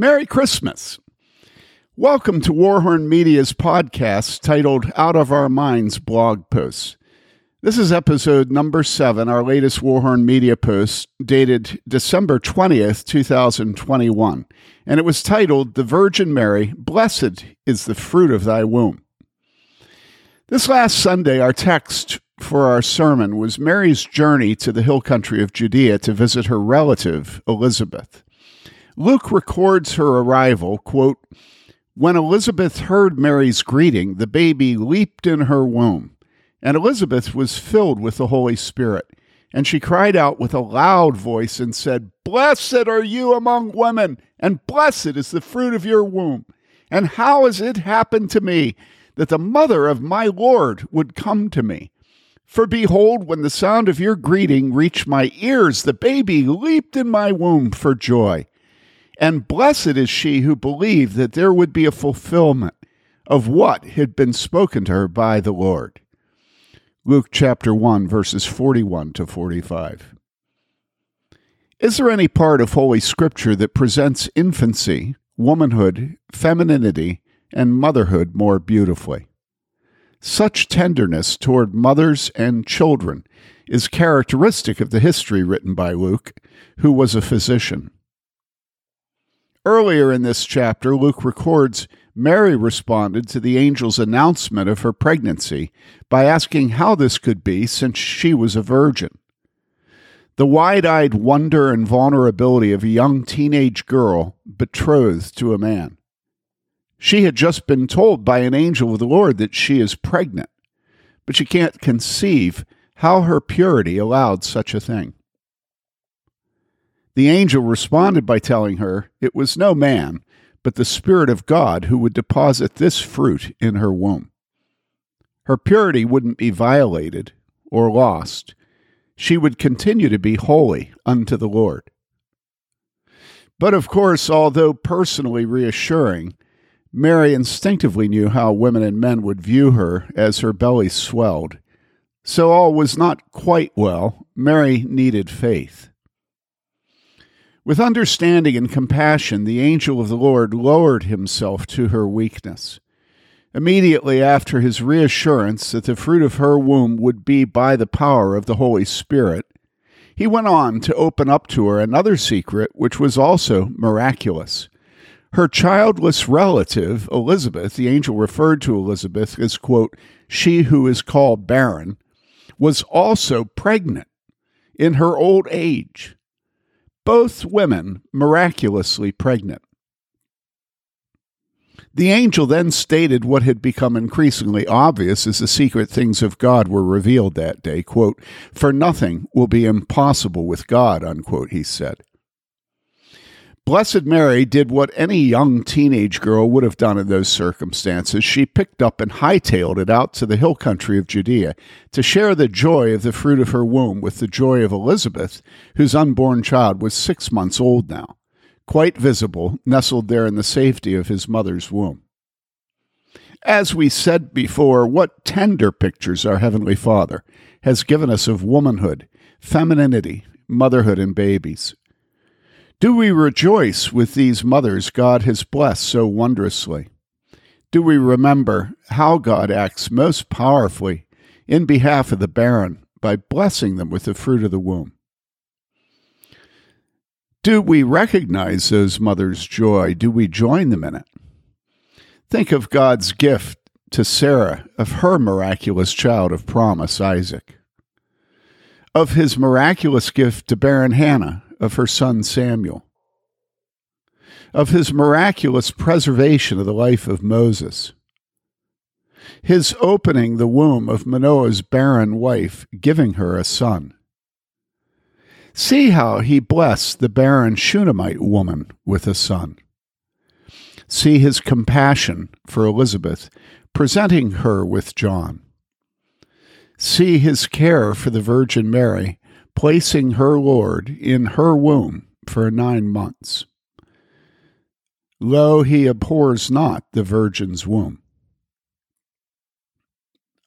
Merry Christmas. Welcome to Warhorn Media's podcast titled Out of Our Minds blog posts. This is episode number seven, our latest Warhorn Media post dated December 20th, 2021. And it was titled The Virgin Mary, Blessed is the Fruit of Thy Womb. This last Sunday, our text for our sermon was Mary's journey to the hill country of Judea to visit her relative, Elizabeth. Luke records her arrival, quote, When Elizabeth heard Mary's greeting, the baby leaped in her womb and Elizabeth was filled with the Holy Spirit. And she cried out with a loud voice and said, Blessed are you among women, and blessed is the fruit of your womb. And how has it happened to me that the mother of my Lord would come to me? For behold, when the sound of your greeting reached my ears, the baby leaped in my womb for joy. And blessed is she who believed that there would be a fulfillment of what had been spoken to her by the Lord. Luke chapter 1, verses 41 to 45. Is there any part of Holy Scripture that presents infancy, womanhood, femininity, and motherhood more beautifully? Such tenderness toward mothers and children is characteristic of the history written by Luke, who was a physician. Earlier in this chapter, Luke records Mary responded to the angel's announcement of her pregnancy by asking how this could be since she was a virgin. The wide eyed wonder and vulnerability of a young teenage girl betrothed to a man. She had just been told by an angel of the Lord that she is pregnant, but she can't conceive how her purity allowed such a thing. The angel responded by telling her it was no man, but the Spirit of God who would deposit this fruit in her womb. Her purity wouldn't be violated or lost. She would continue to be holy unto the Lord. But of course, although personally reassuring, Mary instinctively knew how women and men would view her as her belly swelled. So all was not quite well. Mary needed faith. With understanding and compassion, the angel of the Lord lowered himself to her weakness. Immediately after his reassurance that the fruit of her womb would be by the power of the Holy Spirit, he went on to open up to her another secret which was also miraculous. Her childless relative, Elizabeth, the angel referred to Elizabeth as, quote, she who is called barren, was also pregnant in her old age both women miraculously pregnant. The angel then stated what had become increasingly obvious as the secret things of God were revealed that day. Quote, For nothing will be impossible with God, unquote, he said. Blessed Mary did what any young teenage girl would have done in those circumstances. She picked up and hightailed it out to the hill country of Judea to share the joy of the fruit of her womb with the joy of Elizabeth, whose unborn child was six months old now, quite visible, nestled there in the safety of his mother's womb. As we said before, what tender pictures our Heavenly Father has given us of womanhood, femininity, motherhood, and babies. Do we rejoice with these mothers God has blessed so wondrously? Do we remember how God acts most powerfully in behalf of the barren by blessing them with the fruit of the womb? Do we recognize those mothers' joy? Do we join them in it? Think of God's gift to Sarah of her miraculous child of promise, Isaac, of his miraculous gift to barren Hannah of her son Samuel, of his miraculous preservation of the life of Moses, his opening the womb of Manoah's barren wife, giving her a son. See how he blessed the barren Shunammite woman with a son. See his compassion for Elizabeth, presenting her with John. See his care for the Virgin Mary, placing her Lord in her womb for nine months. Lo, he abhors not the Virgin's womb.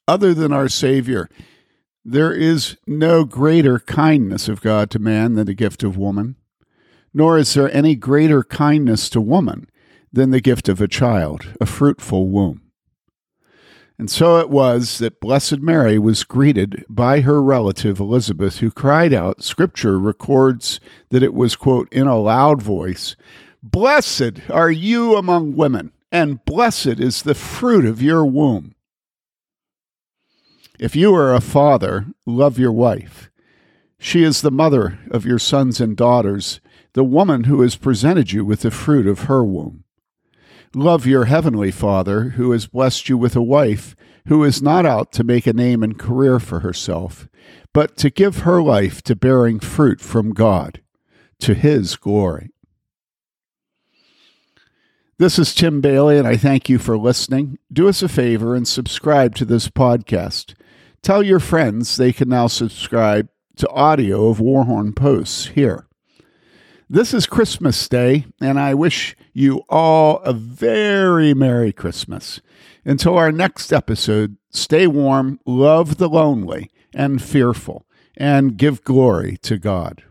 Other than our Savior, there is no greater kindness of God to man than the gift of woman. nor is there any greater kindness to woman than the gift of a child, a fruitful womb. And so it was that Blessed Mary was greeted by her relative Elizabeth, who cried out. Scripture records that it was, quote, in a loud voice Blessed are you among women, and blessed is the fruit of your womb. If you are a father, love your wife. She is the mother of your sons and daughters, the woman who has presented you with the fruit of her womb. Love your heavenly Father, who has blessed you with a wife who is not out to make a name and career for herself, but to give her life to bearing fruit from God, to his glory. This is Tim Bayly, and I thank you for listening. Do us a favor and subscribe to this podcast. Tell your friends they can now subscribe to audio of Warhorn Posts here. This is Christmas Day, and I wish you all a very Merry Christmas. Until our next episode, stay warm, love the lonely and fearful, and give glory to God.